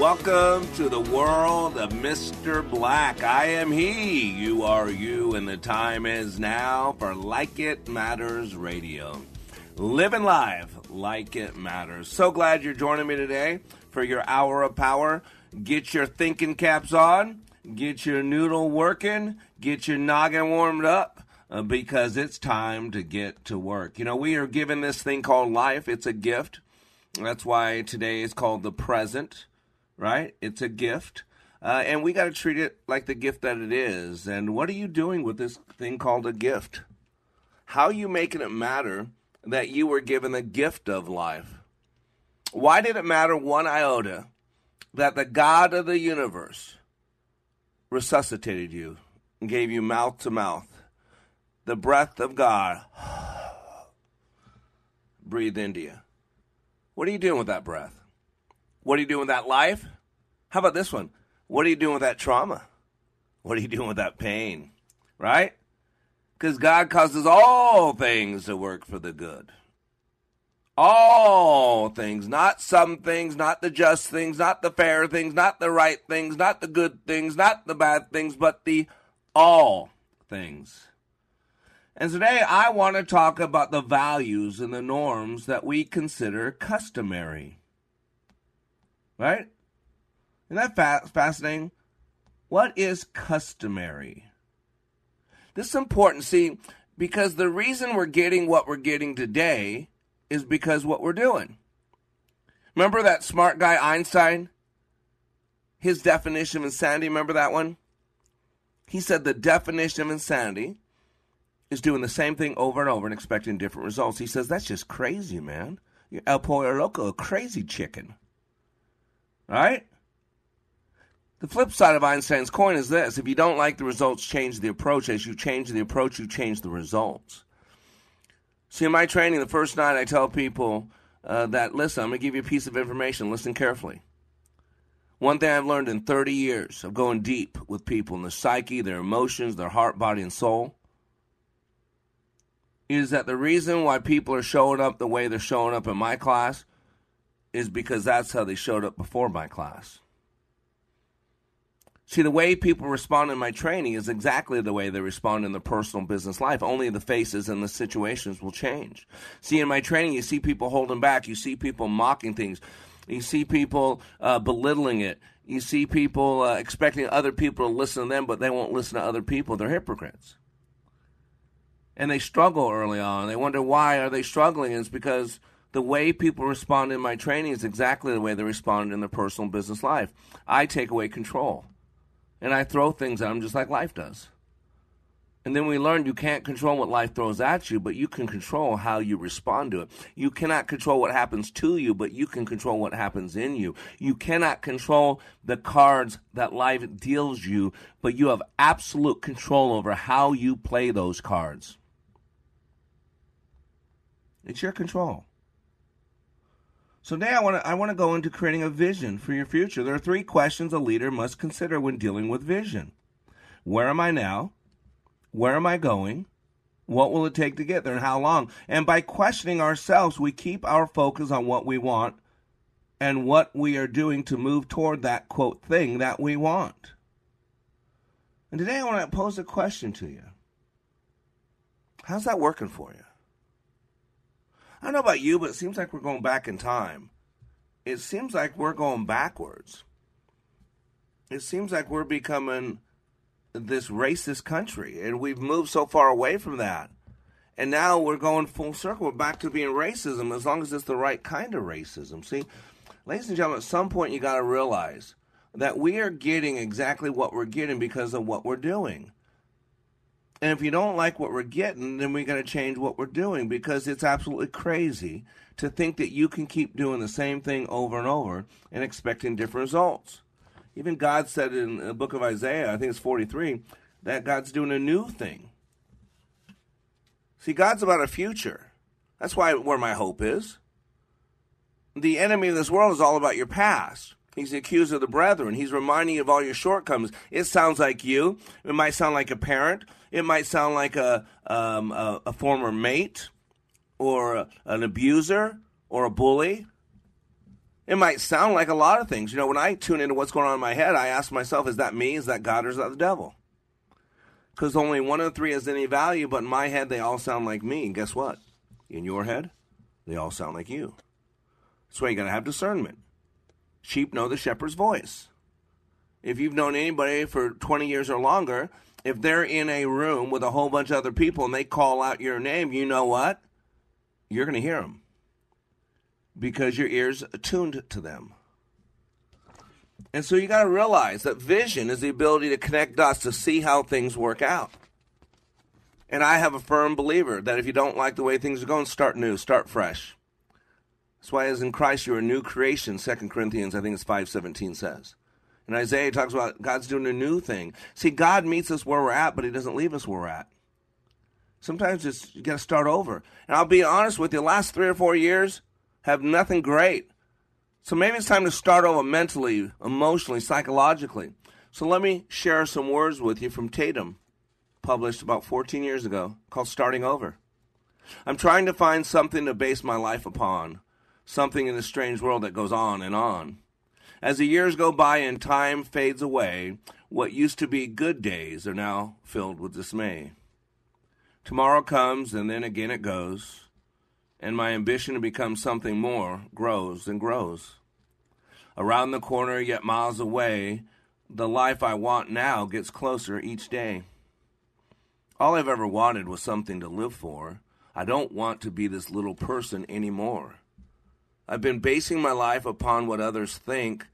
Welcome to the world of Mr. Black. I am he, you are you, and the time is now for Like It Matters Radio. Living live like it matters. So glad you're joining me today for your hour of power. Get your thinking caps on, get your noodle working, get your noggin warmed up. Uh, because it's time to get to work. You know, we are given this thing called life. It's a gift. That's why today is called the present right? It's a gift. Uh, and we got to treat it like the gift that it is. And what are you doing with this thing called a gift? How you making it matter that you were given the gift of life? Why did it matter one iota that the God of the universe resuscitated you and gave you mouth to mouth? The breath of God Breathe into you. What are you doing with that breath? What are you doing with that life? How about this one? What are you doing with that trauma? What are you doing with that pain? Right? Because God causes all things to work for the good. All things, not some things, not the just things, not the fair things, not the right things, not the good things, not the bad things, but the all things. And today I want to talk about the values and the norms that we consider customary. Right? Isn't that fa- fascinating? What is customary? This is important, see, because the reason we're getting what we're getting today is because what we're doing. Remember that smart guy Einstein? His definition of insanity, remember that one? He said the definition of insanity is doing the same thing over and over and expecting different results. He says that's just crazy, man. You're El Pollo Loco, a crazy chicken. Right? The flip side of Einstein's coin is this if you don't like the results, change the approach. As you change the approach, you change the results. See, in my training, the first night I tell people uh, that, listen, I'm going to give you a piece of information. Listen carefully. One thing I've learned in 30 years of going deep with people in their psyche, their emotions, their heart, body, and soul is that the reason why people are showing up the way they're showing up in my class is because that's how they showed up before my class. See, the way people respond in my training is exactly the way they respond in their personal business life. Only the faces and the situations will change. See, in my training, you see people holding back. You see people mocking things. You see people uh, belittling it. You see people uh, expecting other people to listen to them, but they won't listen to other people. They're hypocrites. And they struggle early on. They wonder why are they struggling? It's because the way people respond in my training is exactly the way they respond in their personal business life. I take away control and I throw things at them just like life does. And then we learned you can't control what life throws at you, but you can control how you respond to it. You cannot control what happens to you, but you can control what happens in you. You cannot control the cards that life deals you, but you have absolute control over how you play those cards. It's your control. So today I want to I want to go into creating a vision for your future. There are three questions a leader must consider when dealing with vision. Where am I now? Where am I going? What will it take to get there and how long? And by questioning ourselves, we keep our focus on what we want and what we are doing to move toward that quote thing that we want. And today I want to pose a question to you. How's that working for you? I don't know about you, but it seems like we're going back in time. It seems like we're going backwards. It seems like we're becoming this racist country, and we've moved so far away from that. And now we're going full circle. We're back to being racism as long as it's the right kind of racism. See, ladies and gentlemen, at some point you got to realize that we are getting exactly what we're getting because of what we're doing. And if you don't like what we're getting, then we're going to change what we're doing because it's absolutely crazy to think that you can keep doing the same thing over and over and expecting different results. Even God said in the book of Isaiah, I think it's 43, that God's doing a new thing. See, God's about a future. That's why where my hope is. The enemy of this world is all about your past. He's the accuser of the brethren. He's reminding you of all your shortcomings. It sounds like you. It might sound like a parent. It might sound like a um, a, a, former mate, or an abuser, or a bully. It might sound like a lot of things. You know, when I tune into what's going on in my head, I ask myself, is that me? Is that God? Or is that the devil? because only one of the three has any value, but in my head, they all sound like me. And guess what? In your head, they all sound like you. That's why you got to have discernment. Sheep know the shepherd's voice. If you've known anybody for 20 years or longer, if they're in a room with a whole bunch of other people and they call out your name, you know what? You're going to hear them because your ears attuned to them. And so you got to realize that vision is the ability to connect dots to see how things work out. And I have a firm believer that if you don't like the way things are going, start new, start fresh. That's why as in Christ you're a new creation, 2 Corinthians, I think it's 5.17 says. And Isaiah talks about God's doing a new thing. See, God meets us where we're at, but he doesn't leave us where we're at. Sometimes it's, you got to start over. And I'll be honest with you, the last three or four years have nothing great. So maybe it's time to start over mentally, emotionally, psychologically. So let me share some words with you from Tatum, published about 14 years ago, called Starting Over. I'm trying to find something to base my life upon, something in this strange world that goes on and on. As the years go by and time fades away, what used to be good days are now filled with dismay. Tomorrow comes and then again it goes and my ambition to become something more grows and grows. Around the corner, yet miles away, the life I want now gets closer each day. All I've ever wanted was something to live for. I don't want to be this little person anymore. I've been basing my life upon what others think.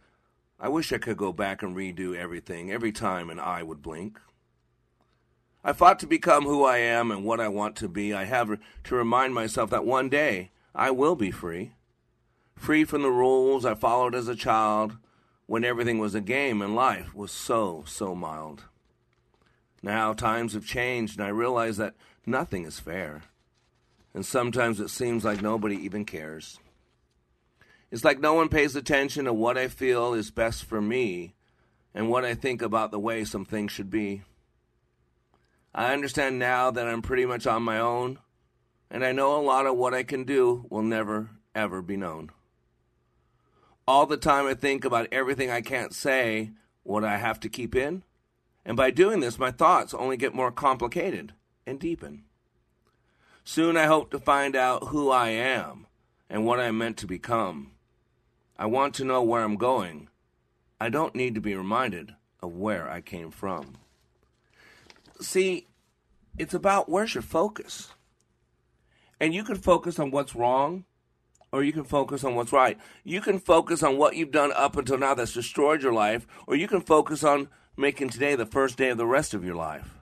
I wish I could go back and redo everything every time an eye would blink. I fought to become who I am and what I want to be. I have to remind myself that one day I will be free. Free from the rules I followed as a child when everything was a game and life was so, so mild. Now times have changed and I realize that nothing is fair. And sometimes it seems like nobody even cares. It's like no one pays attention to what I feel is best for me and what I think about the way some things should be. I understand now that I'm pretty much on my own, and I know a lot of what I can do will never, ever be known. All the time I think about everything I can't say, what I have to keep in, and by doing this, my thoughts only get more complicated and deepen. Soon I hope to find out who I am and what I'm meant to become. I want to know where I'm going. I don't need to be reminded of where I came from see, it's about where's your focus. And you can focus on what's wrong, or you can focus on what's right. You can focus on what you've done up until now that's destroyed your life, or you can focus on making today the first day of the rest of your life.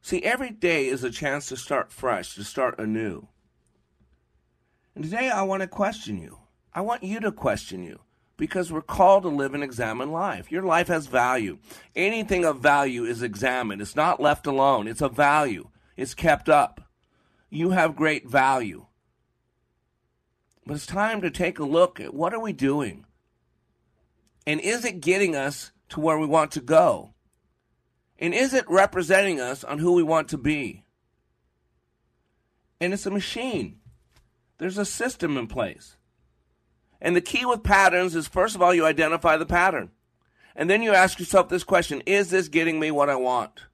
See, every day is a chance to start fresh, to start anew. And today I want to question you. I want you to question you because we're called to live and examine life. Your life has value. Anything of value is examined. It's not left alone. It's a value. It's kept up. You have great value. But it's time to take a look at what are we doing? And is it getting us to where we want to go? And is it representing us on who we want to be? And it's a machine. There's a system in place. And the key with patterns is first of all, you identify the pattern. And then you ask yourself this question Is this getting me what I want?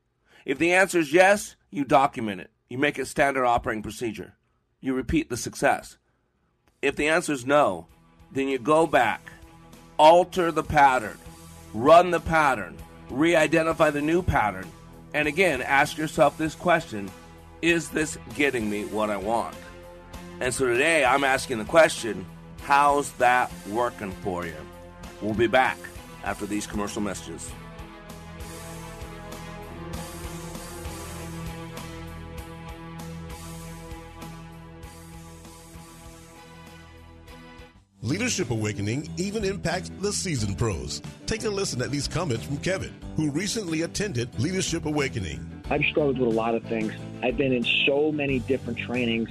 If the answer is yes, you document it. You make it standard operating procedure. You repeat the success. If the answer is no, then you go back, alter the pattern, run the pattern, re identify the new pattern, and again, ask yourself this question Is this getting me what I want? And so today I'm asking the question How's that working for you? We'll be back after these commercial messages. Leadership Awakening even impacts the seasoned pros. Take a listen at these comments from Kevin, who recently attended Leadership Awakening. I've struggled with a lot of things. I've been in so many different trainings,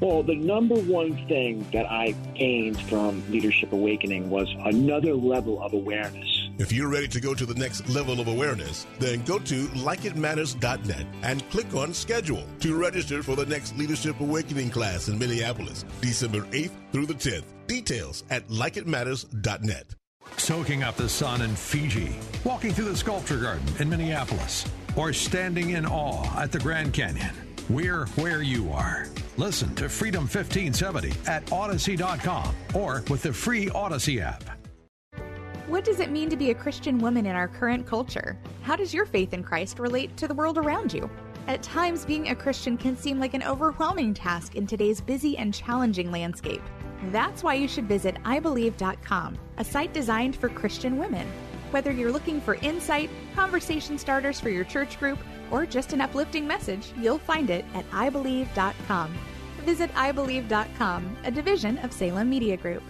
Well, the number one thing that I gained from Leadership Awakening was another level of awareness. If you're ready to go to the next level of awareness, then go to likeitmatters.net and click on schedule to register for the next Leadership Awakening class in Minneapolis, December 8th through the 10th. Details at likeitmatters.net. Soaking up the sun in Fiji, walking through the sculpture garden in Minneapolis, or standing in awe at the Grand Canyon. We're where you are. Listen to Freedom 1570 at Odyssey.com or with the free Odyssey app. What does it mean to be a Christian woman in our current culture? How does your faith in Christ relate to the world around you? At times, being a Christian can seem like an overwhelming task in today's busy and challenging landscape. That's why you should visit iBelieve.com, a site designed for Christian women. Whether you're looking for insight, conversation starters for your church group, or just an uplifting message, you'll find it at iBelieve.com. Visit iBelieve.com, a division of Salem Media Group.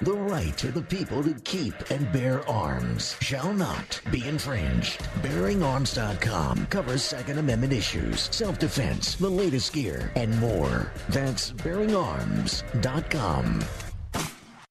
The right of the people to keep and bear arms shall not be infringed. BearingArms.com covers Second Amendment issues, self-defense, the latest gear, and more. That's BearingArms.com.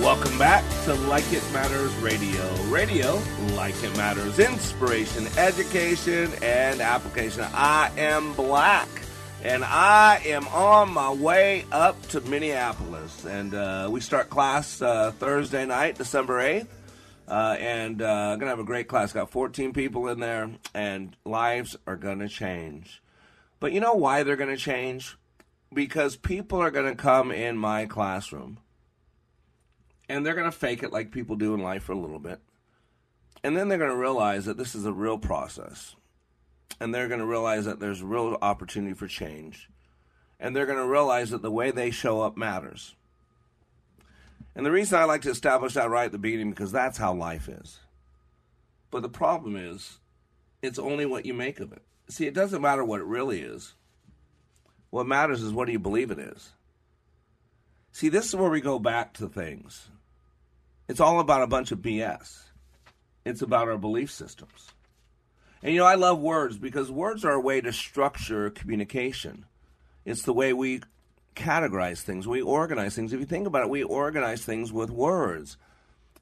Welcome back to Like It Matters Radio. Radio, like it matters, inspiration, education, and application. I am Black, and I am on my way up to Minneapolis. And uh, we start class uh, Thursday night, December 8th. Uh, and uh, to have a great class. Got 14 people in there, and lives are to change. But you know why they're to change? Because people are going to come in my classroom and they're going to fake it like people do in life for a little bit. And then they're going to realize that this is a real process. And they're going to realize that there's real opportunity for change. And they're going to realize that the way they show up matters. And the reason I like to establish that right at the beginning because that's how life is. But the problem is, it's only what you make of it. See, it doesn't matter what it really is. What matters is what do you believe it is. See, this is where we go back to things. It's all about a bunch of BS. It's about our belief systems. And you know, I love words because words are a way to structure communication. It's the way we categorize things, we organize things. If you think about it, we organize things with words.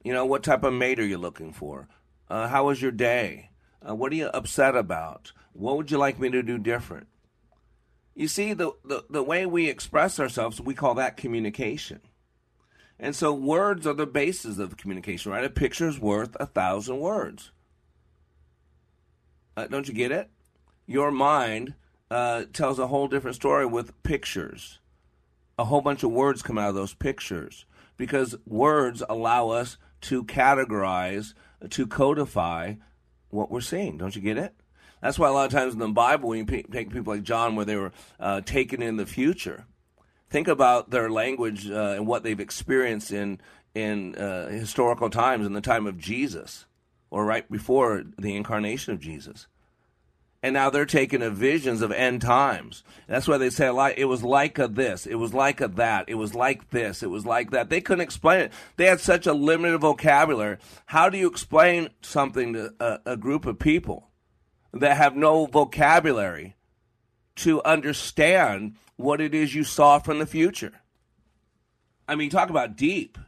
You know, what type of mate are you looking for? Uh, how was your day? Uh, what are you upset about? What would you like me to do different? You see, the, the, the way we express ourselves, we call that communication. And so words are the basis of communication, right? A picture is worth a thousand words. Uh, don't you get it? Your mind uh, tells a whole different story with pictures. A whole bunch of words come out of those pictures because words allow us to categorize, to codify what we're seeing. Don't you get it? That's why a lot of times in the Bible, when you take people like John, where they were uh, taken in the future, think about their language uh, and what they've experienced in in uh, historical times, in the time of Jesus, or right before the incarnation of Jesus. And now they're taking a visions of end times. That's why they say. It was like a this. It was like a that. It was like this. It was like that. They couldn't explain it. They had such a limited vocabulary. How do you explain something to a, a group of people that have no vocabulary to understand what it is you saw from the future? I mean, talk about deep.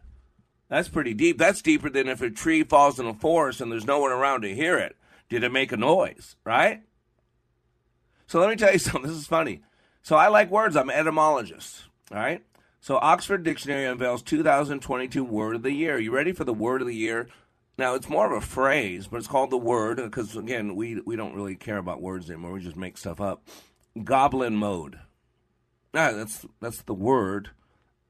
That's pretty deep. That's deeper than if a tree falls in a forest and there's no one around to hear it. Did it make a noise, right? So let me tell you something. This is funny. So I like words. I'm an etymologist. All right. So Oxford Dictionary unveils 2022 Word of the Year. You ready for the Word of the Year? Now it's more of a phrase, but it's called the word because again, we we don't really care about words anymore. We just make stuff up. Goblin mode. Now that's that's the word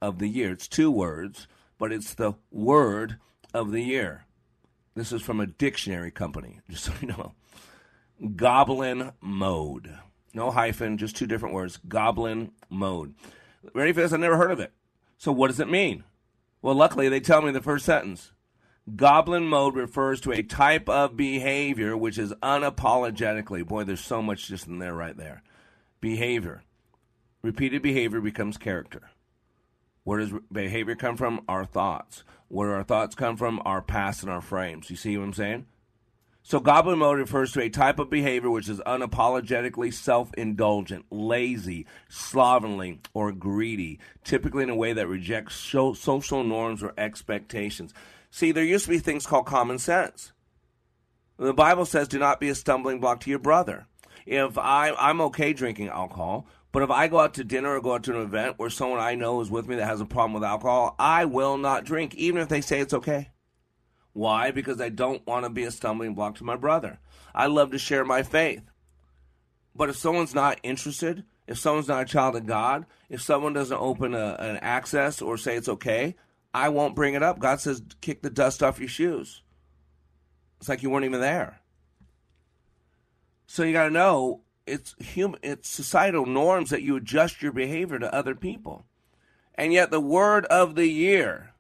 of the year. It's two words, but it's the word of the year. This is from a dictionary company, just so you know. Goblin mode. No hyphen, just two different words. Goblin mode. Ready for this? I never heard of it. So what does it mean? Well, luckily they tell me the first sentence. Goblin mode refers to a type of behavior which is unapologetically. Boy, there's so much just in there right there. Behavior. Repeated behavior becomes character. Where does behavior come from? Our thoughts. Where do our thoughts come from? Our past and our frames. You see what I'm saying? So, goblin mode refers to a type of behavior which is unapologetically self indulgent, lazy, slovenly, or greedy, typically in a way that rejects social norms or expectations. See, there used to be things called common sense. The Bible says, do not be a stumbling block to your brother. If I, I'm okay drinking alcohol, but if I go out to dinner or go out to an event where someone I know is with me that has a problem with alcohol, I will not drink, even if they say it's okay. Why? Because I don't want to be a stumbling block to my brother. I love to share my faith. But if someone's not interested, if someone's not a child of God, if someone doesn't open a, an access or say it's okay, I won't bring it up. God says, kick the dust off your shoes. It's like you weren't even there. So you got to know it's human, it's societal norms that you adjust your behavior to other people. And yet, the word of the year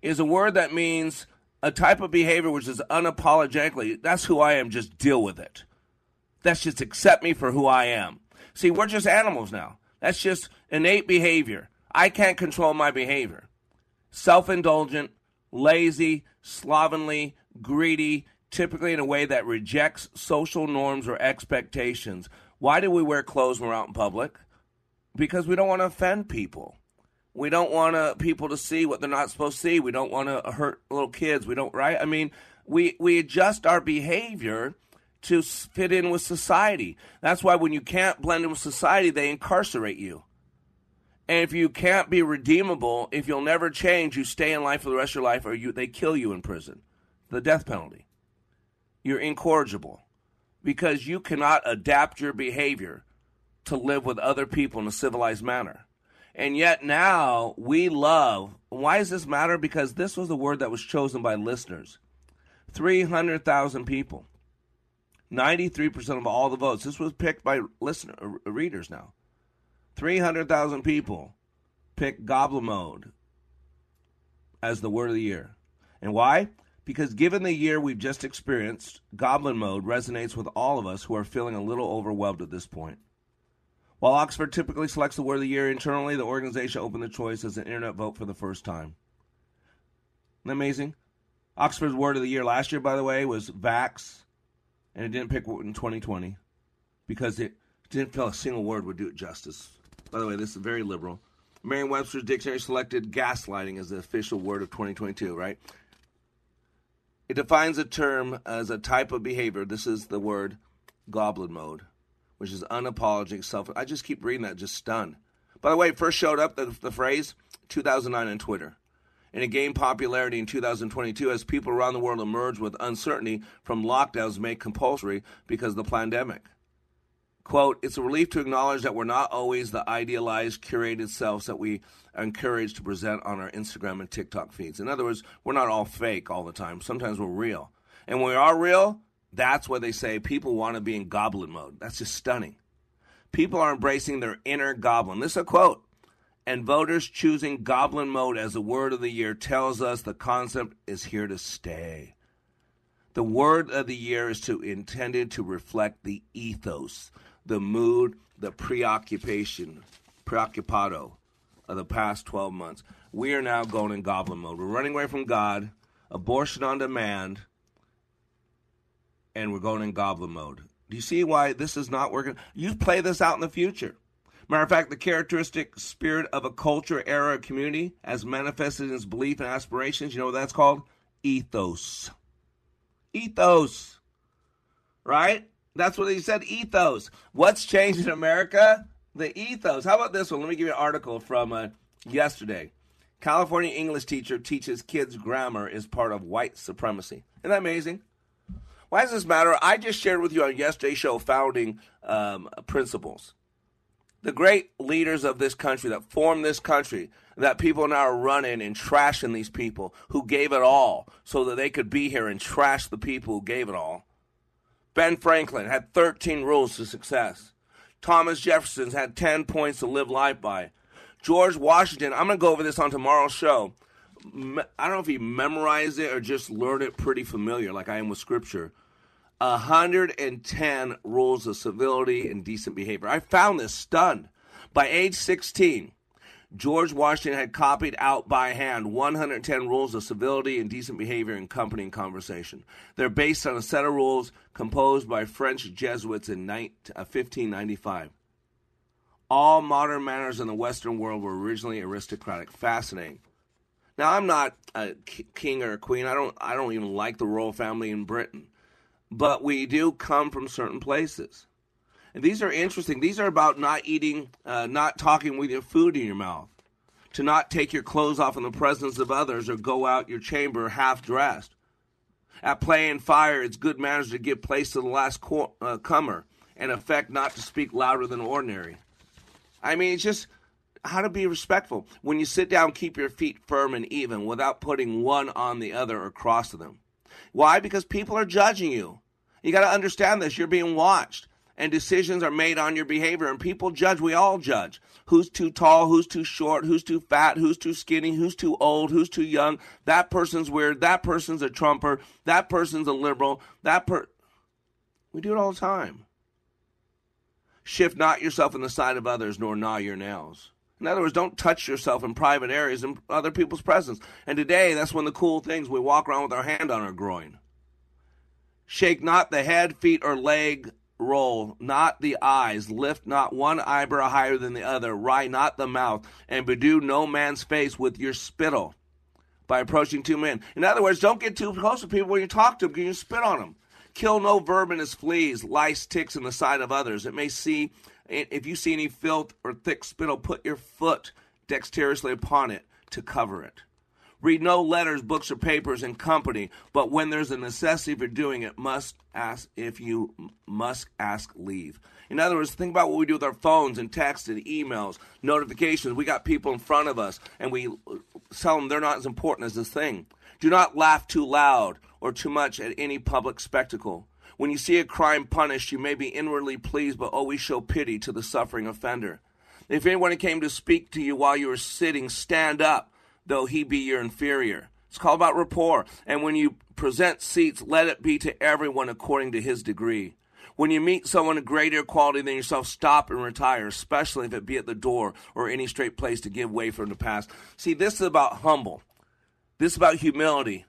is a word that means a type of behavior which is unapologetically, that's who I am, just deal with it. That's just accept me for who I am. See, we're just animals now. That's just innate behavior. I can't control my behavior. Self indulgent, lazy, slovenly, greedy, typically in a way that rejects social norms or expectations. Why do we wear clothes when we're out in public? Because we don't want to offend people. We don't want to, people to see what they're not supposed to see. We don't want to hurt little kids. We don't, right? I mean, we, we adjust our behavior to fit in with society. That's why when you can't blend in with society, they incarcerate you. And if you can't be redeemable, if you'll never change, you stay in life for the rest of your life, or you they kill you in prison, the death penalty. You're incorrigible because you cannot adapt your behavior to live with other people in a civilized manner. And yet now we love. Why does this matter? Because this was the word that was chosen by listeners. 300,000 people. 93% of all the votes. This was picked by listener readers now. 300,000 people picked Goblin Mode as the word of the year. And why? Because given the year we've just experienced, Goblin Mode resonates with all of us who are feeling a little overwhelmed at this point. While Oxford typically selects the word of the year internally, the organization opened the choice as an internet vote for the first time. Isn't amazing? Oxford's word of the year last year, by the way, was vax, and it didn't pick in 2020 because it didn't feel a single word would do it justice. By the way, this is very liberal. Merriam Webster's dictionary selected gaslighting as the official word of 2022, right? It defines a term as a type of behavior. This is the word goblin mode, which is unapologetic self. I just keep reading that, just stunned. By the way, first showed up the, the phrase 2009 on Twitter. and it gained popularity in 2022 as people around the world emerged with uncertainty from lockdowns made compulsory because of the pandemic. Quote, it's a relief to acknowledge that we're not always the idealized, curated selves that we are encouraged to present on our Instagram and TikTok feeds. In other words, we're not all fake all the time. Sometimes we're real. And when we are real, that's where they say people want to be in goblin mode. That's just stunning. People are embracing their inner goblin. This is a quote. And voters choosing goblin mode as the word of the year tells us the concept is here to stay. The word of the year is to intended to reflect the ethos, the mood, the preoccupation, preoccupado of the past 12 months. We are now going in goblin mode. We're running away from God, abortion on demand, and we're going in goblin mode. Do you see why this is not working? You play this out in the future. Matter of fact, the characteristic spirit of a culture, era, or community, as manifested in its belief and aspirations, you know what that's called? Ethos. Ethos. Right? That's what he said, ethos. What's changed in America? The ethos. How about this one? Let me give you an article from uh, yesterday. California English teacher teaches kids grammar is part of white supremacy. Isn't that amazing? Why does this matter? I just shared with you on yesterday's show founding um, principles. The great leaders of this country that formed this country, that people now are running and trashing these people who gave it all so that they could be here and trash the people who gave it all. Ben Franklin had 13 rules to success. Thomas Jefferson had 10 points to live life by. George Washington, I'm going to go over this on tomorrow's show. I don't know if he memorized it or just learned it pretty familiar, like I am with Scripture. 110 rules of civility and decent behavior. I found this stunned. By age 16, George Washington had copied out by hand 110 rules of civility and decent behavior in company and conversation. They're based on a set of rules composed by French Jesuits in 1595. Uh, All modern manners in the Western world were originally aristocratic. Fascinating. Now, I'm not a king or a queen. I don't. I don't even like the royal family in Britain, but we do come from certain places. And these are interesting. These are about not eating, uh, not talking with your food in your mouth, to not take your clothes off in the presence of others or go out your chamber half dressed. At play and fire, it's good manners to give place to the last co- uh, comer and affect not to speak louder than ordinary. I mean, it's just how to be respectful. When you sit down, keep your feet firm and even without putting one on the other or cross them. Why? Because people are judging you. You got to understand this. You're being watched and decisions are made on your behavior. And people judge. We all judge. Who's too tall? Who's too short? Who's too fat? Who's too skinny? Who's too old? Who's too young? That person's weird. That person's a trumper. That person's a liberal. That per we do it all the time. Shift not yourself in the sight of others nor gnaw your nails. In other words, don't touch yourself in private areas in other people's presence. And today, that's one of the cool things. We walk around with our hand on our groin. Shake not the head, feet, or leg roll, not the eyes. Lift not one eyebrow higher than the other. Wry not the mouth, and bedew no man's face with your spittle by approaching two men. In other words, don't get too close to people when you talk to them because you spit on them. Kill no vermin as fleas, lice, ticks in the sight of others. It may see, if you see any filth or thick spittle, put your foot dexterously upon it to cover it. Read no letters, books, or papers in company, but when there's a necessity for doing it, must ask if you must ask leave. In other words, think about what we do with our phones and texts and emails, notifications. We got people in front of us, and we tell them they're not as important as this thing. Do not laugh too loud or too much at any public spectacle. When you see a crime punished, you may be inwardly pleased, but always show pity to the suffering offender. If anyone came to speak to you while you were sitting, stand up though he be your inferior. It's called about rapport. And when you present seats, let it be to everyone according to his degree. When you meet someone of greater quality than yourself, stop and retire, especially if it be at the door or any straight place to give way from the past. See, this is about humble. This is about humility.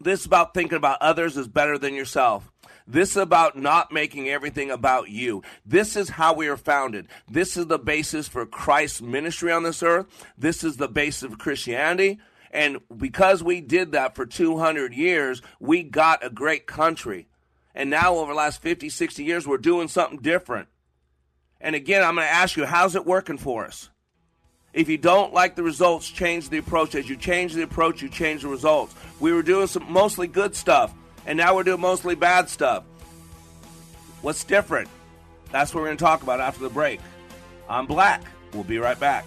This is about thinking about others as better than yourself. This is about not making everything about you. This is how we are founded. This is the basis for Christ's ministry on this earth. This is the basis of Christianity. And because we did that for 200 years, we got a great country. And now, over the last 50, 60 years, we're doing something different. And again, I'm going to ask you, how's it working for us? If you don't like the results, change the approach. As you change the approach, you change the results. We were doing some mostly good stuff, and now we're doing mostly bad stuff. What's different? That's what we're going to talk about after the break. I'm Black. We'll be right back.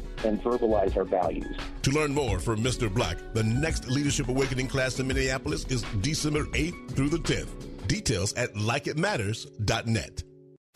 and verbalize our values. To learn more from Mr. Black, the next Leadership Awakening class in Minneapolis is December 8th through the 10th. Details at likeitmatters.net.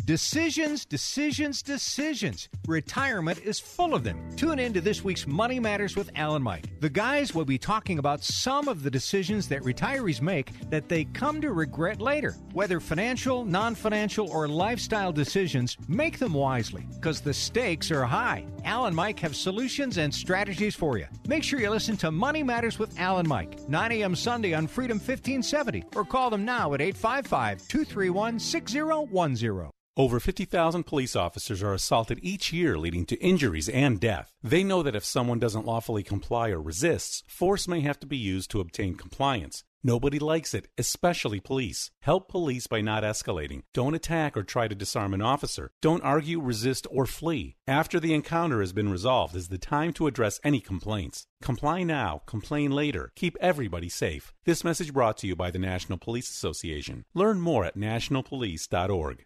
Decisions, decisions, decisions. Retirement is full of them. Tune in to this week's Money Matters with Alan Mike. The guys will be talking about some of the decisions that retirees make that they come to regret later. Whether financial, non financial, or lifestyle decisions, make them wisely because the stakes are high. Alan Mike have solutions and strategies for you. Make sure you listen to Money Matters with Alan Mike, 9 a.m. Sunday on Freedom 1570, or call them now at 855 231 6010. Over 50,000 police officers are assaulted each year, leading to injuries and death. They know that if someone doesn't lawfully comply or resists, force may have to be used to obtain compliance. Nobody likes it, especially police. Help police by not escalating. Don't attack or try to disarm an officer. Don't argue, resist, or flee. After the encounter has been resolved is the time to address any complaints. Comply now, complain later. Keep everybody safe. This message brought to you by the National Police Association. Learn more at nationalpolice.org.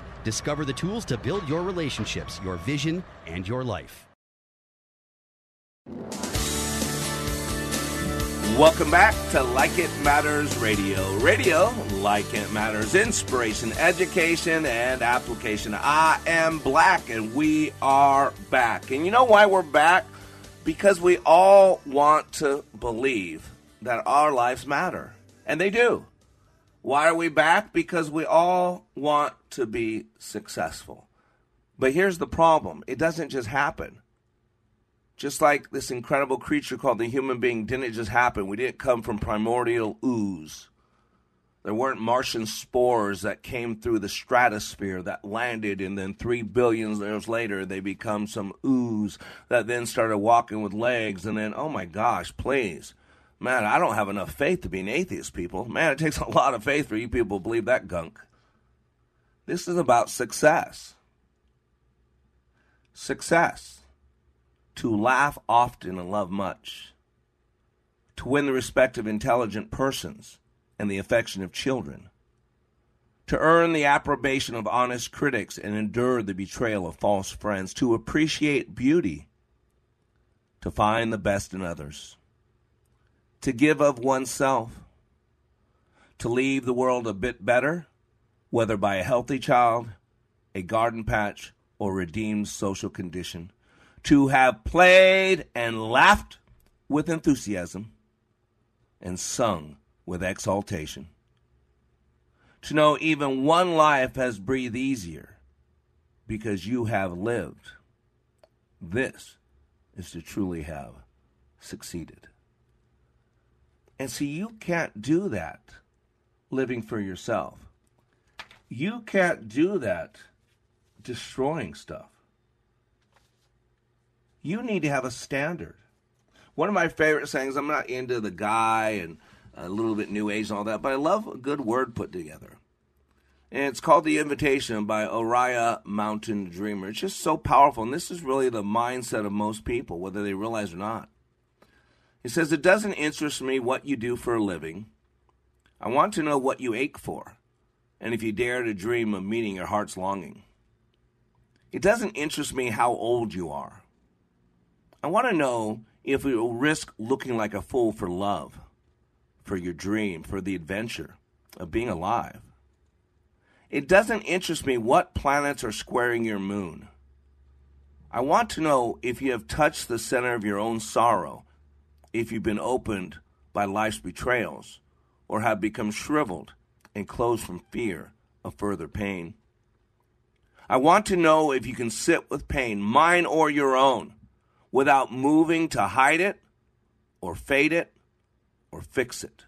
Discover the tools to build your relationships, your vision, and your life. Welcome back to Like It Matters Radio. Radio, like it matters, inspiration, education, and application. I am Black, and we are back. And you know why we're back? Because we all want to believe that our lives matter. And they do. Why are we back? Because we all want to be successful. But here's the problem it doesn't just happen. Just like this incredible creature called the human being didn't just happen. We didn't come from primordial ooze. There weren't Martian spores that came through the stratosphere that landed, and then three billion years later, they become some ooze that then started walking with legs. And then, oh my gosh, please. Man, I don't have enough faith to be an atheist, people. Man, it takes a lot of faith for you people to believe that gunk. This is about success. Success to laugh often and love much, to win the respect of intelligent persons and the affection of children, to earn the approbation of honest critics and endure the betrayal of false friends, to appreciate beauty, to find the best in others, to give of oneself, to leave the world a bit better, whether by a healthy child, a garden patch, or redeemed social condition to have played and laughed with enthusiasm and sung with exaltation. To know even one life has breathed easier because you have lived. This is to truly have succeeded. And see, you can't do that living for yourself. You can't do that destroying stuff. You need to have a standard. One of my favorite sayings, I'm not into the guy and a little bit new age and all that, but I love a good word put together. And it's called The Invitation by Oriah Mountain Dreamer. It's just so powerful. And this is really the mindset of most people, whether they realize or not. He says, It doesn't interest me what you do for a living. I want to know what you ache for, and if you dare to dream of meeting your heart's longing. It doesn't interest me how old you are. I want to know if you will risk looking like a fool for love, for your dream, for the adventure of being alive. It doesn't interest me what planets are squaring your moon. I want to know if you have touched the center of your own sorrow, if you've been opened by life's betrayals, or have become shriveled and closed from fear of further pain. I want to know if you can sit with pain, mine or your own, without moving to hide it or fade it or fix it.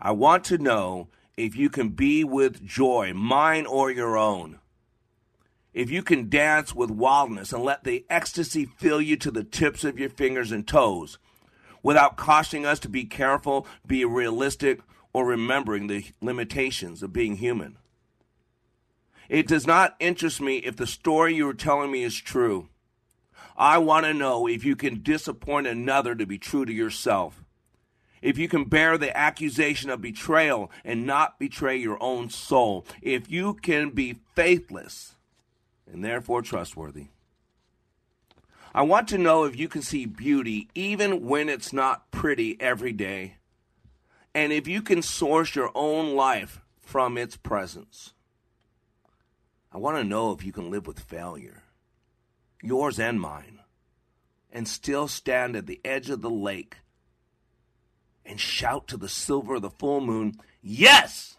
I want to know if you can be with joy, mine or your own. If you can dance with wildness and let the ecstasy fill you to the tips of your fingers and toes without cautioning us to be careful, be realistic, or remembering the limitations of being human. It does not interest me if the story you are telling me is true. I want to know if you can disappoint another to be true to yourself. If you can bear the accusation of betrayal and not betray your own soul. If you can be faithless and therefore trustworthy. I want to know if you can see beauty even when it's not pretty every day. And if you can source your own life from its presence. I want to know if you can live with failure, yours and mine, and still stand at the edge of the lake and shout to the silver of the full moon, Yes!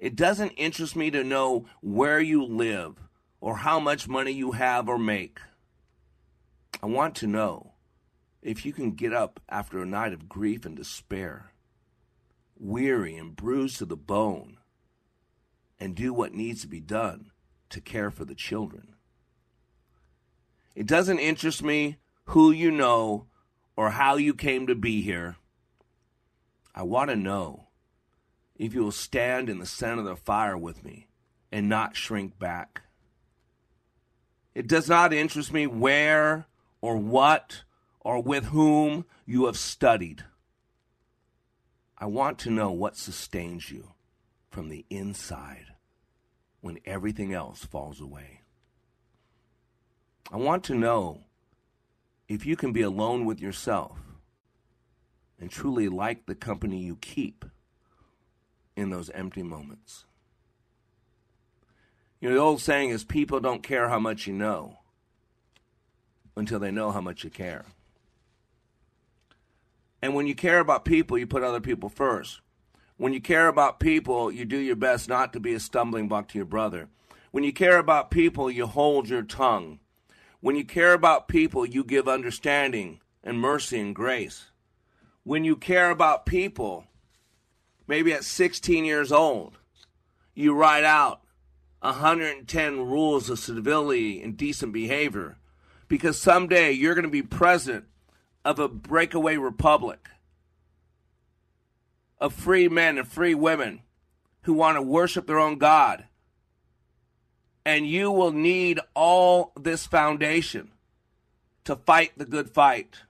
It doesn't interest me to know where you live or how much money you have or make. I want to know if you can get up after a night of grief and despair, weary and bruised to the bone and do what needs to be done to care for the children. It doesn't interest me who you know or how you came to be here. I want to know if you will stand in the center of the fire with me and not shrink back. It does not interest me where or what or with whom you have studied. I want to know what sustains you from the inside when everything else falls away. I want to know if you can be alone with yourself and truly like the company you keep in those empty moments. You know, the old saying is people don't care how much you know until they know how much you care. And when you care about people, you put other people first. When you care about people, you do your best not to be a stumbling block to your brother. When you care about people, you hold your tongue. When you care about people, you give understanding and mercy and grace. When you care about people, maybe at 16 years old, you write out 110 rules of civility and decent behavior because someday you're going to be president of a breakaway republic of free men and free women who want to worship their own God. And you will need all this foundation to fight the good fight.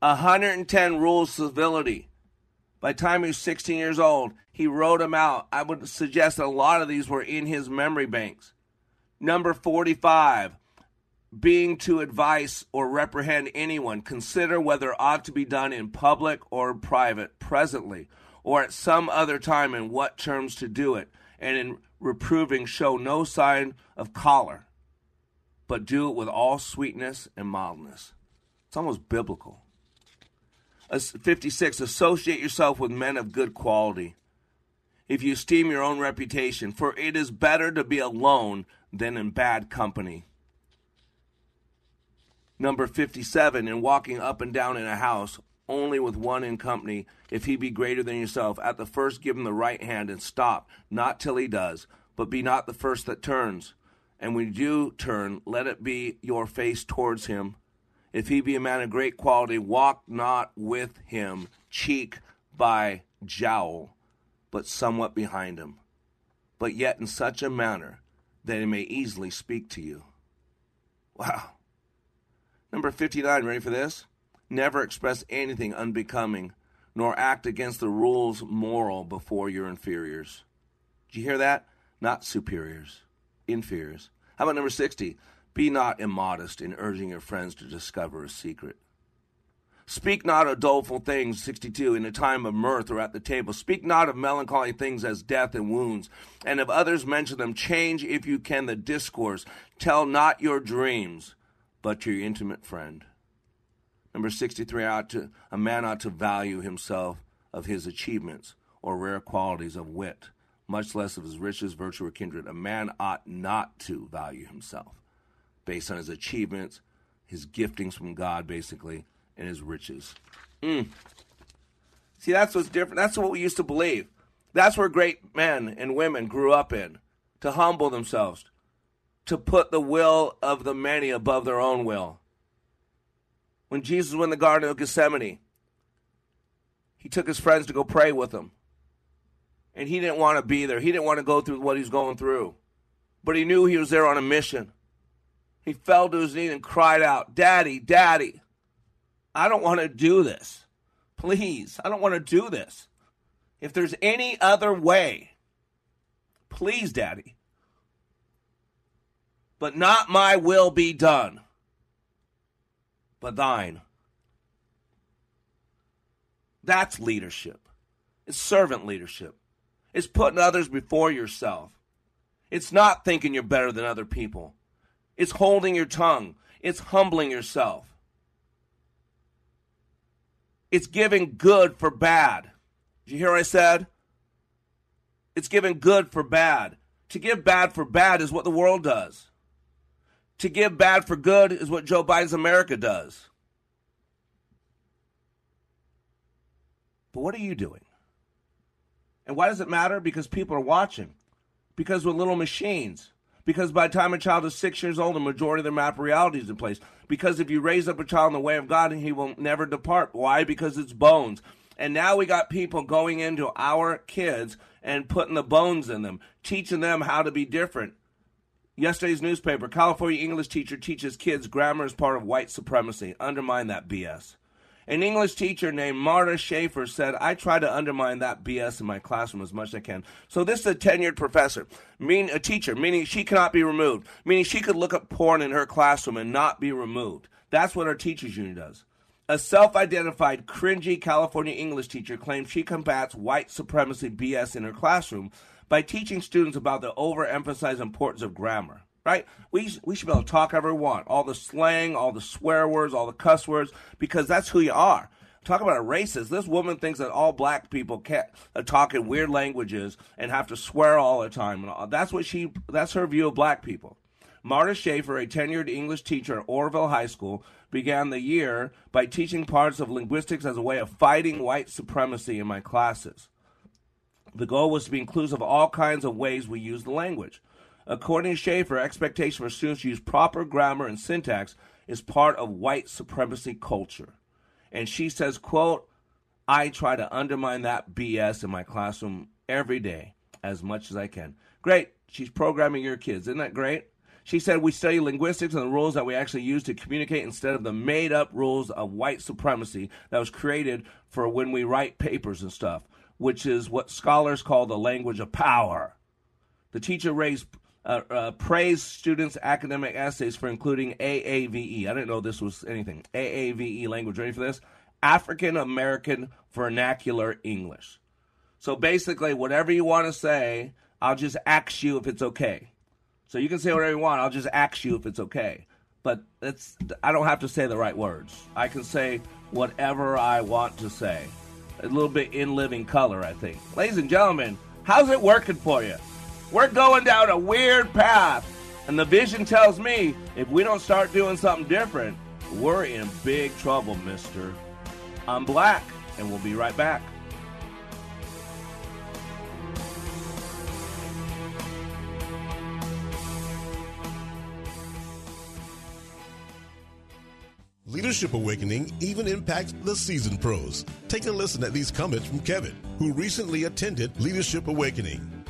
110 rules of civility. By the time he was 16 years old, he wrote them out. I would suggest a lot of these were in his memory banks. Number 45, being to advise or reprehend anyone, consider whether ought to be done in public or private, presently, or at some other time, in what terms to do it, and in reproving show no sign of choler, but do it with all sweetness and mildness. It's almost biblical. 56. Associate yourself with men of good quality. If you esteem your own reputation, for it is better to be alone than in bad company. Number 57. In walking up and down in a house, only with one in company, if he be greater than yourself, at the first give him the right hand and stop, not till he does, but be not the first that turns. And when you do turn, let it be your face towards him if he be a man of great quality, walk not with him cheek by jowl, but somewhat behind him, but yet in such a manner that he may easily speak to you. Wow. Number 59, ready for this? Never express anything unbecoming, nor act against the rules moral before your inferiors. Did you hear that? Not superiors, inferiors. How about number 60? Be not immodest in urging your friends to discover a secret. Speak not of doleful things, 62, in a time of mirth or at the table. Speak not of melancholy things as death and wounds, and if others mention them, change, if you can, the discourse. Tell not your dreams, but to your intimate friend. Number 63, ought to, a man ought to value himself of his achievements or rare qualities of wit, much less of his riches, virtue, or kindred. A man ought not to value himself based on his achievements, his giftings from God, basically, and his riches. Mm. See, that's what's different. That's what we used to believe. That's where great men and women grew up in to humble themselves, to put the will of the many above their own will. When Jesus was in the Garden of Gethsemane, he took his friends to go pray with him. And he didn't want to be there. He didn't want to go through what he's going through. But he knew he was there on a mission. He fell to his knees and cried out, Daddy, Daddy, I don't want to do this. Please, I don't want to do this. If there's any other way, please, Daddy. But not my will be done, but thine. That's leadership. It's servant leadership. It's putting others before yourself. It's not thinking you're better than other people. It's holding your tongue. It's humbling yourself. It's giving good for bad. Did you hear what I said? It's giving good for bad. To give bad for bad is what the world does. To give bad for good is what Joe Biden's America does. But what are you doing? And why does it matter? Because people are watching. Because we're little machines. Because by the time a child is six years old, the majority of their map reality is in place. Because if you raise up a child in the way of God, he will never depart. Why? Because it's bones. And now we got people going into our kids and putting the bones in them, teaching them how to be different. Yesterday's newspaper California English teacher teaches kids grammar is part of white supremacy. Undermine that BS. An English teacher named Marta Schaefer said, I try to undermine that BS in my classroom as much as I can. So this is a tenured professor, mean a teacher, meaning she cannot be removed, meaning she could look up porn in her classroom and not be removed. That's what our teachers union does. A self identified, cringy California English teacher claims she combats white supremacy BS in her classroom by teaching students about the overemphasized importance of grammar right? We, we should be able to talk however we want. All the slang, all the swear words, all the cuss words, because that's who you are. Talk about a racist. This woman thinks that all black people can't uh, talk in weird languages and have to swear all the time. That's what she. That's her view of black people. Marta Schaefer, a tenured English teacher at Oroville High School, began the year by teaching parts of linguistics as a way of fighting white supremacy in my classes. The goal was to be inclusive of all kinds of ways we use the language. According to Schaefer, expectation for students to use proper grammar and syntax is part of white supremacy culture. And she says, quote, I try to undermine that BS in my classroom every day as much as I can. Great. She's programming your kids. Isn't that great? She said we study linguistics and the rules that we actually use to communicate instead of the made up rules of white supremacy that was created for when we write papers and stuff, which is what scholars call the language of power. The teacher raised uh, uh, praise students' academic essays for including AAVE. I didn't know this was anything. AAVE language. Ready for this? African American Vernacular English. So basically, whatever you want to say, I'll just ask you if it's okay. So you can say whatever you want. I'll just ask you if it's okay. But it's I don't have to say the right words. I can say whatever I want to say. A little bit in living color, I think. Ladies and gentlemen, how's it working for you? We're going down a weird path. And the vision tells me if we don't start doing something different, we're in big trouble, mister. I'm Black, and we'll be right back. Leadership Awakening even impacts the seasoned pros. Take a listen at these comments from Kevin, who recently attended Leadership Awakening.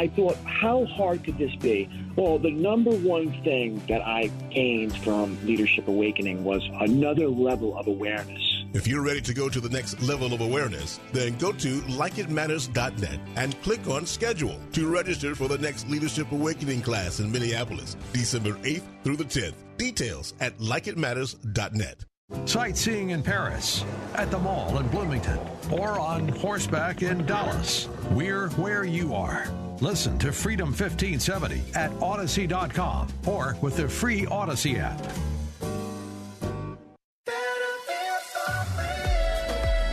I thought, how hard could this be? Well, the number one thing that I gained from Leadership Awakening was another level of awareness. If you're ready to go to the next level of awareness, then go to likeitmatters.net and click on schedule to register for the next Leadership Awakening class in Minneapolis, December 8th through the 10th. Details at likeitmatters.net. Sightseeing in Paris, at the mall in Bloomington, or on horseback in Dallas. We're where you are. Listen to Freedom 1570 at Audacy.com or with the free Audacy app.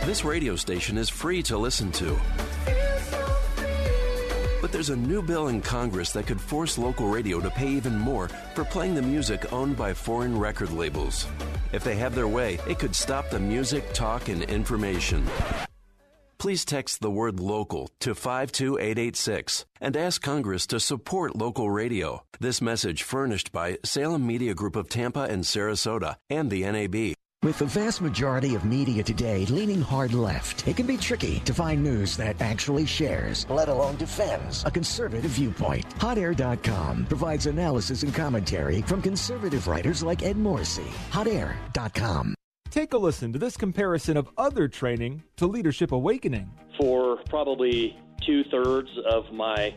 This radio station is free to listen to. But there's a new bill in Congress that could force local radio to pay even more for playing the music owned by foreign record labels. If they have their way, it could stop the music, talk, and information. Please text the word local to 52886 and ask Congress to support local radio. This message furnished by Salem Media Group of Tampa and Sarasota and the NAB. With the vast majority of media today leaning hard left, it can be tricky to find news that actually shares, let alone defends, a conservative viewpoint. HotAir.com provides analysis and commentary from conservative writers like Ed Morrissey. HotAir.com. Take a listen to this comparison of other training to Leadership Awakening. For probably two thirds of my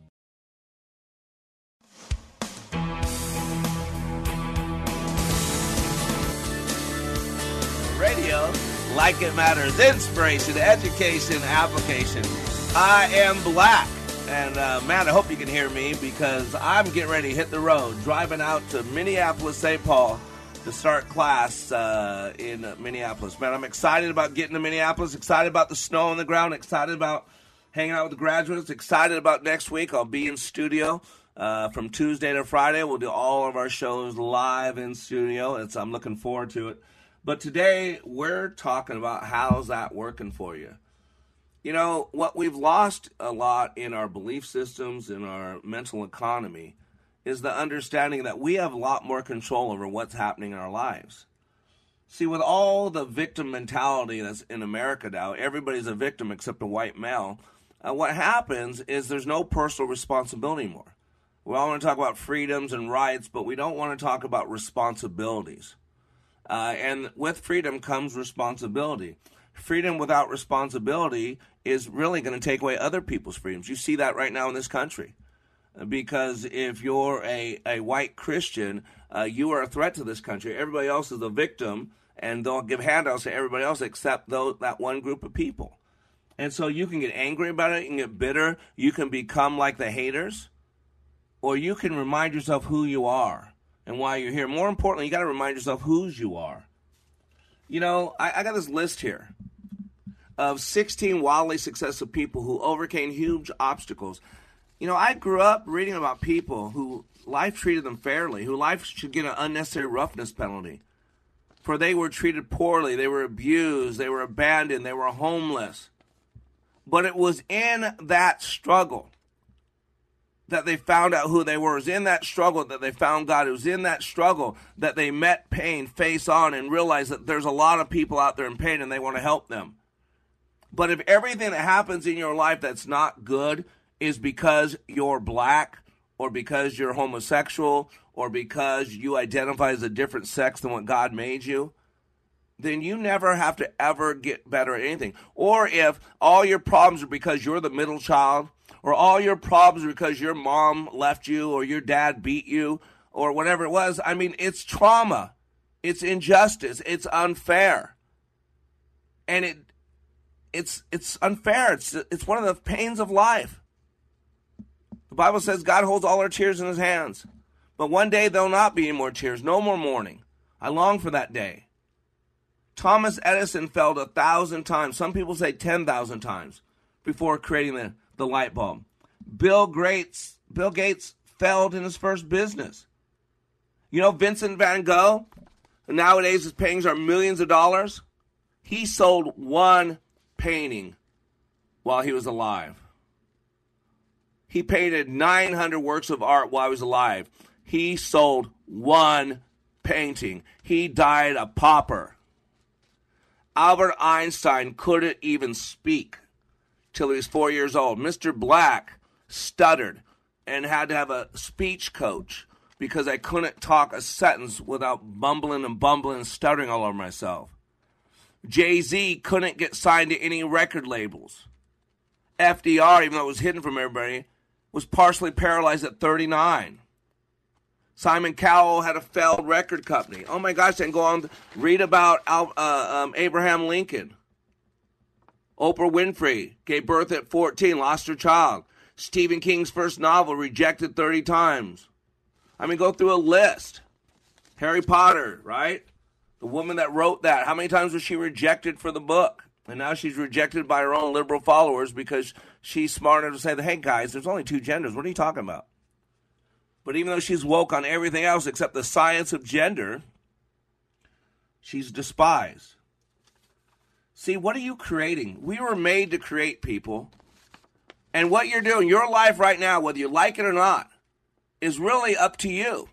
Like it matters, inspiration, education, application. I am black. And uh, man, I hope you can hear me because I'm getting ready to hit the road, driving out to Minneapolis, St. Paul to start class uh, in Minneapolis. Man, I'm excited about getting to Minneapolis, excited about the snow on the ground, excited about hanging out with the graduates, excited about next week. I'll be in studio. Uh, from Tuesday to Friday, we'll do all of our shows live in studio. It's, I'm looking forward to it. But today we're talking about how's that working for you. You know, what we've lost a lot in our belief systems, in our mental economy, is the understanding that we have a lot more control over what's happening in our lives. See, with all the victim mentality that's in America now, everybody's a victim except a white male. Uh, what happens is there's no personal responsibility anymore. We all want to talk about freedoms and rights, but we don't want to talk about responsibilities. Uh, and with freedom comes responsibility. Freedom without responsibility is really going to take away other people's freedoms. You see that right now in this country. Because if you're a, a white Christian, uh, you are a threat to this country. Everybody else is a victim, and they'll give handouts to everybody else except those, that one group of people. And so you can get angry about it, you can get bitter, you can become like the haters, or you can remind yourself who you are and why you're here. More importantly, you got to remind yourself whose you are. You know, I, I got this list here of 16 wildly successful people who overcame huge obstacles. You know, I grew up reading about people who life treated them fairly, who life should get an unnecessary roughness penalty. For they were treated poorly, they were abused, they were abandoned, they were homeless. But it was in that struggle that they found out who they were. It was in that struggle that they found God. It was in that struggle that they met pain face on and realized that there's a lot of people out there in pain and they want to help them. But if everything that happens in your life that's not good is because you're black or because you're homosexual or because you identify as a different sex than what God made you, then you never have to ever get better at anything. Or if all your problems are because you're the middle child, or all your problems because your mom left you, or your dad beat you, or whatever it was, I mean, it's trauma. It's injustice. It's unfair. And it it's it's unfair. It's it's one of the pains of life. The Bible says God holds all our tears in his hands. But one day there'll not be any more tears, no more mourning. I long for that day. Thomas Edison failed a thousand times, some people say 10,000 times, before creating the, the light bulb. Bill Gates, Bill Gates failed in his first business. You know, Vincent van Gogh, nowadays his paintings are millions of dollars. He sold one painting while he was alive. He painted 900 works of art while he was alive. He sold one painting. He died a pauper. Albert Einstein couldn't even speak till he was four years old. Mr. Black stuttered and had to have a speech coach because I couldn't talk a sentence without bumbling and bumbling and stuttering all over myself. Jay Z couldn't get signed to any record labels. FDR, even though it was hidden from everybody, was partially paralyzed at 39. Simon Cowell had a failed record company. Oh my gosh, and go on read about uh, um, Abraham Lincoln. Oprah Winfrey gave birth at 14, lost her child. Stephen King's first novel rejected 30 times. I mean, go through a list. Harry Potter, right? The woman that wrote that, how many times was she rejected for the book? And now she's rejected by her own liberal followers because she's smart enough to say, hey guys, there's only two genders. What are you talking about? But even though she's woke on everything else except the science of gender, she's despised. See, what are you creating? We were made to create people. And what you're doing, your life right now, whether you like it or not, is really up to you.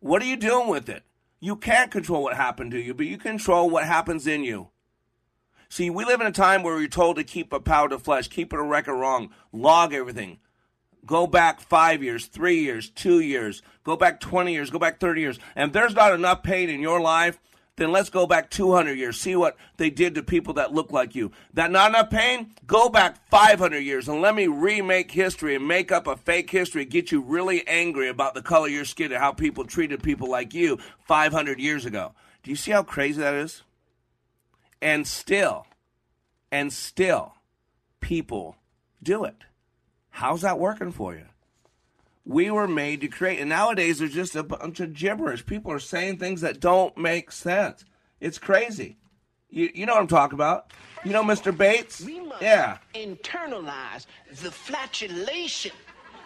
What are you doing with it? You can't control what happened to you, but you control what happens in you. See, we live in a time where we're told to keep a pound of flesh, keep it a record wrong, log everything. Go back five years, three years, two years, go back 20 years, go back 30 years. And there's not enough pain in your life, then let's go back 200 years, see what they did to people that look like you. That not enough pain? Go back 500 years and let me remake history and make up a fake history, get you really angry about the color of your skin and how people treated people like you 500 years ago. Do you see how crazy that is? And still, and still, people do it. How's that working for you? We were made to create, and nowadays there's just a bunch of gibberish. People are saying things that don't make sense. It's crazy. You, you know what I'm talking about? You know Mr. Bates? We must yeah. internalize the flatulation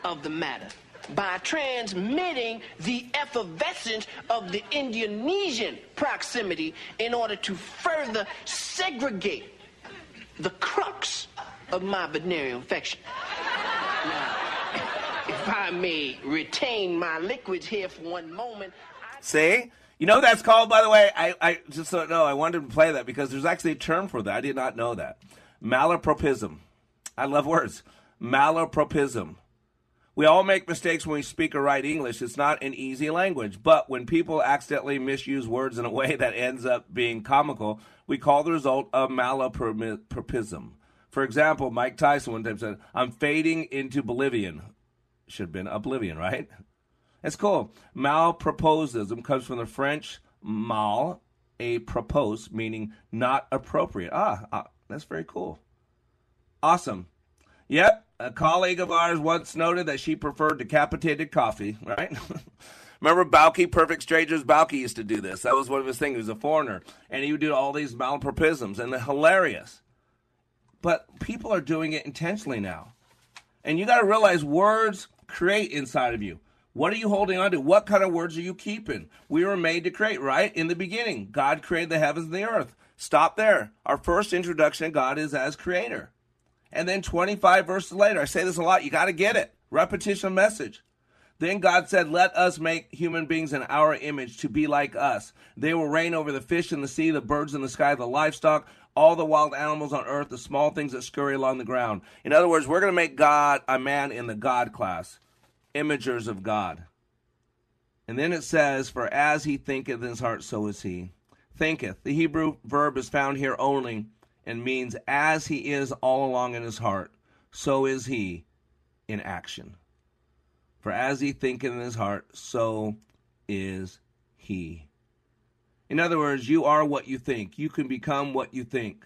of the matter by transmitting the effervescence of the Indonesian proximity in order to further segregate the crux of my venereal infection. Now, if I may retain my liquids here for one moment. See? You know that's called, by the way? I, I just don't know. I wanted to play that because there's actually a term for that. I did not know that. Malapropism. I love words. Malapropism. We all make mistakes when we speak or write English. It's not an easy language. But when people accidentally misuse words in a way that ends up being comical, we call the result a malapropism. For example, Mike Tyson one time said, I'm fading into Bolivian. Should have been oblivion, right? It's cool. Malproposism comes from the French mal, a propos, meaning not appropriate. Ah, ah that's very cool. Awesome. Yep. A colleague of ours once noted that she preferred decapitated coffee, right? Remember Balki, Perfect Strangers? Balki used to do this. That was one of his things. He was a foreigner. And he would do all these malapropisms, and they're hilarious. But people are doing it intentionally now. And you got to realize words create inside of you. What are you holding on to? What kind of words are you keeping? We were made to create, right? In the beginning, God created the heavens and the earth. Stop there. Our first introduction God is as creator. And then 25 verses later, I say this a lot, you got to get it. Repetition message. Then God said, Let us make human beings in our image to be like us. They will reign over the fish in the sea, the birds in the sky, the livestock, all the wild animals on earth, the small things that scurry along the ground. In other words, we're going to make God a man in the God class, imagers of God. And then it says, For as he thinketh in his heart, so is he. Thinketh. The Hebrew verb is found here only and means as he is all along in his heart, so is he in action. For as he thinketh in his heart, so is he. In other words, you are what you think. You can become what you think.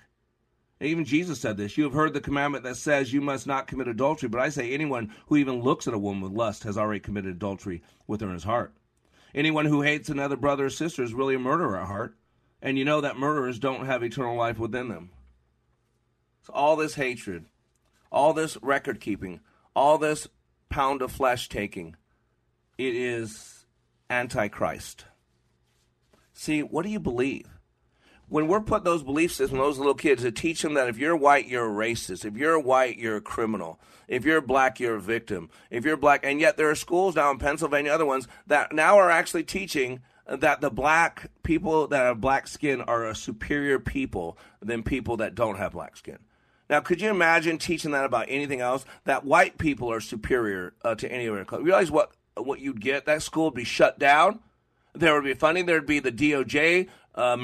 Even Jesus said this. You have heard the commandment that says you must not commit adultery, but I say anyone who even looks at a woman with lust has already committed adultery with her in his heart. Anyone who hates another brother or sister is really a murderer at heart, and you know that murderers don't have eternal life within them. So all this hatred, all this record keeping, all this pound of flesh taking. It is antichrist. See, what do you believe? When we're put those belief systems, those little kids, to teach them that if you're white, you're a racist. If you're white, you're a criminal. If you're black, you're a victim. If you're black, and yet there are schools now in Pennsylvania, other ones that now are actually teaching that the black people that have black skin are a superior people than people that don't have black skin. Now, could you imagine teaching that about anything else? That white people are superior uh, to any other color. Realize what what you'd get? That school would be shut down. There would be funding. There'd be the DOJ. Uh,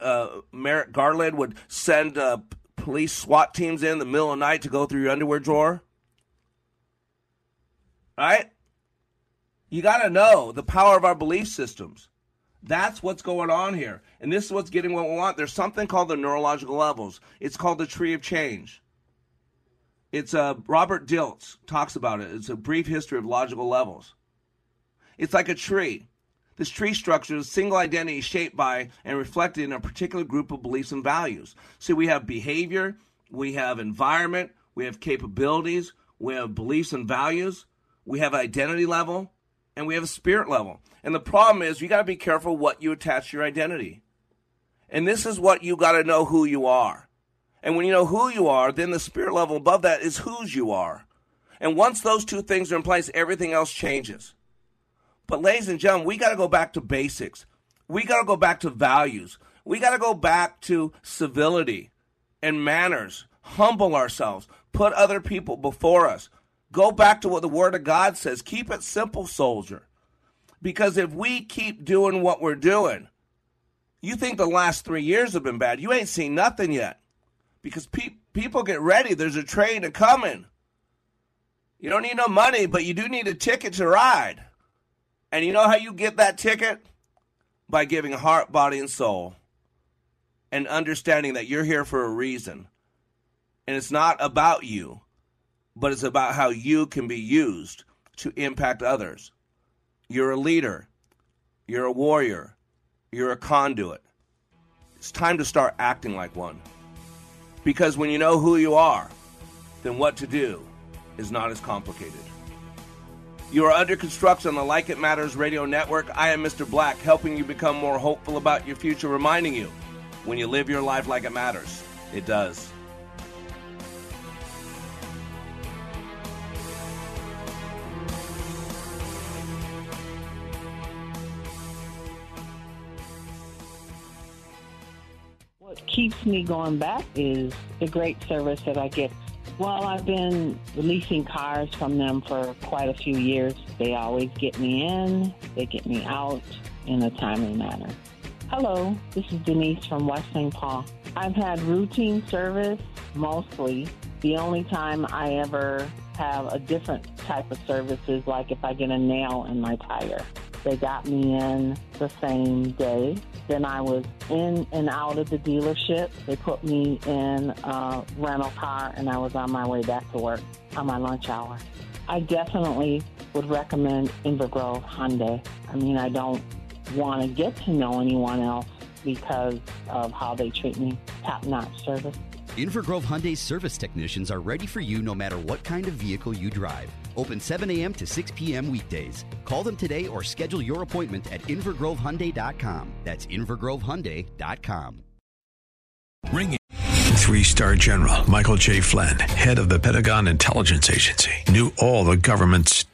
uh, Merrick Garland would send uh, police SWAT teams in the middle of the night to go through your underwear drawer. Right? You got to know the power of our belief systems. That's what's going on here. And this is what's getting what we want. There's something called the neurological levels. It's called the tree of change. It's uh, Robert Dilts talks about it. It's a brief history of logical levels. It's like a tree. This tree structure is single identity shaped by and reflected in a particular group of beliefs and values. So we have behavior, we have environment, we have capabilities, we have beliefs and values, we have identity level, and we have a spirit level. And the problem is, you got to be careful what you attach to your identity. And this is what you got to know who you are. And when you know who you are, then the spirit level above that is whose you are. And once those two things are in place, everything else changes. But, ladies and gentlemen, we got to go back to basics. We got to go back to values. We got to go back to civility and manners, humble ourselves, put other people before us. Go back to what the Word of God says. Keep it simple, soldier. Because if we keep doing what we're doing, you think the last three years have been bad. You ain't seen nothing yet. Because pe- people get ready. There's a train a coming. You don't need no money, but you do need a ticket to ride. And you know how you get that ticket? By giving heart, body, and soul. And understanding that you're here for a reason. And it's not about you, but it's about how you can be used to impact others. You're a leader. You're a warrior. You're a conduit. It's time to start acting like one. Because when you know who you are, then what to do is not as complicated. You are under construction on the Like It Matters radio network. I am Mr. Black, helping you become more hopeful about your future, reminding you when you live your life like it matters, it does. What keeps me going back is the great service that I get. Well, I've been leasing cars from them for quite a few years. They always get me in, they get me out in a timely manner. Hello, this is Denise from West St. Paul. I've had routine service mostly. The only time I ever have a different type of service is like if I get a nail in my tire. They got me in the same day Then I was in and out of the dealership. They put me in a rental car, and I was on my way back to work on my lunch hour. I definitely would recommend Inver Grove Hyundai. I mean, I don't want to get to know anyone else because of how they treat me. Top notch service. Inver Grove Hyundai service technicians are ready for you no matter what kind of vehicle you drive. Open 7 a.m. to 6 p.m. weekdays. Call them today or schedule your appointment at InvergroveHyundai.com. That's InvergroveHyundai.com. Ring Three star general Michael J. Flynn, head of the Pentagon Intelligence Agency, knew all the government's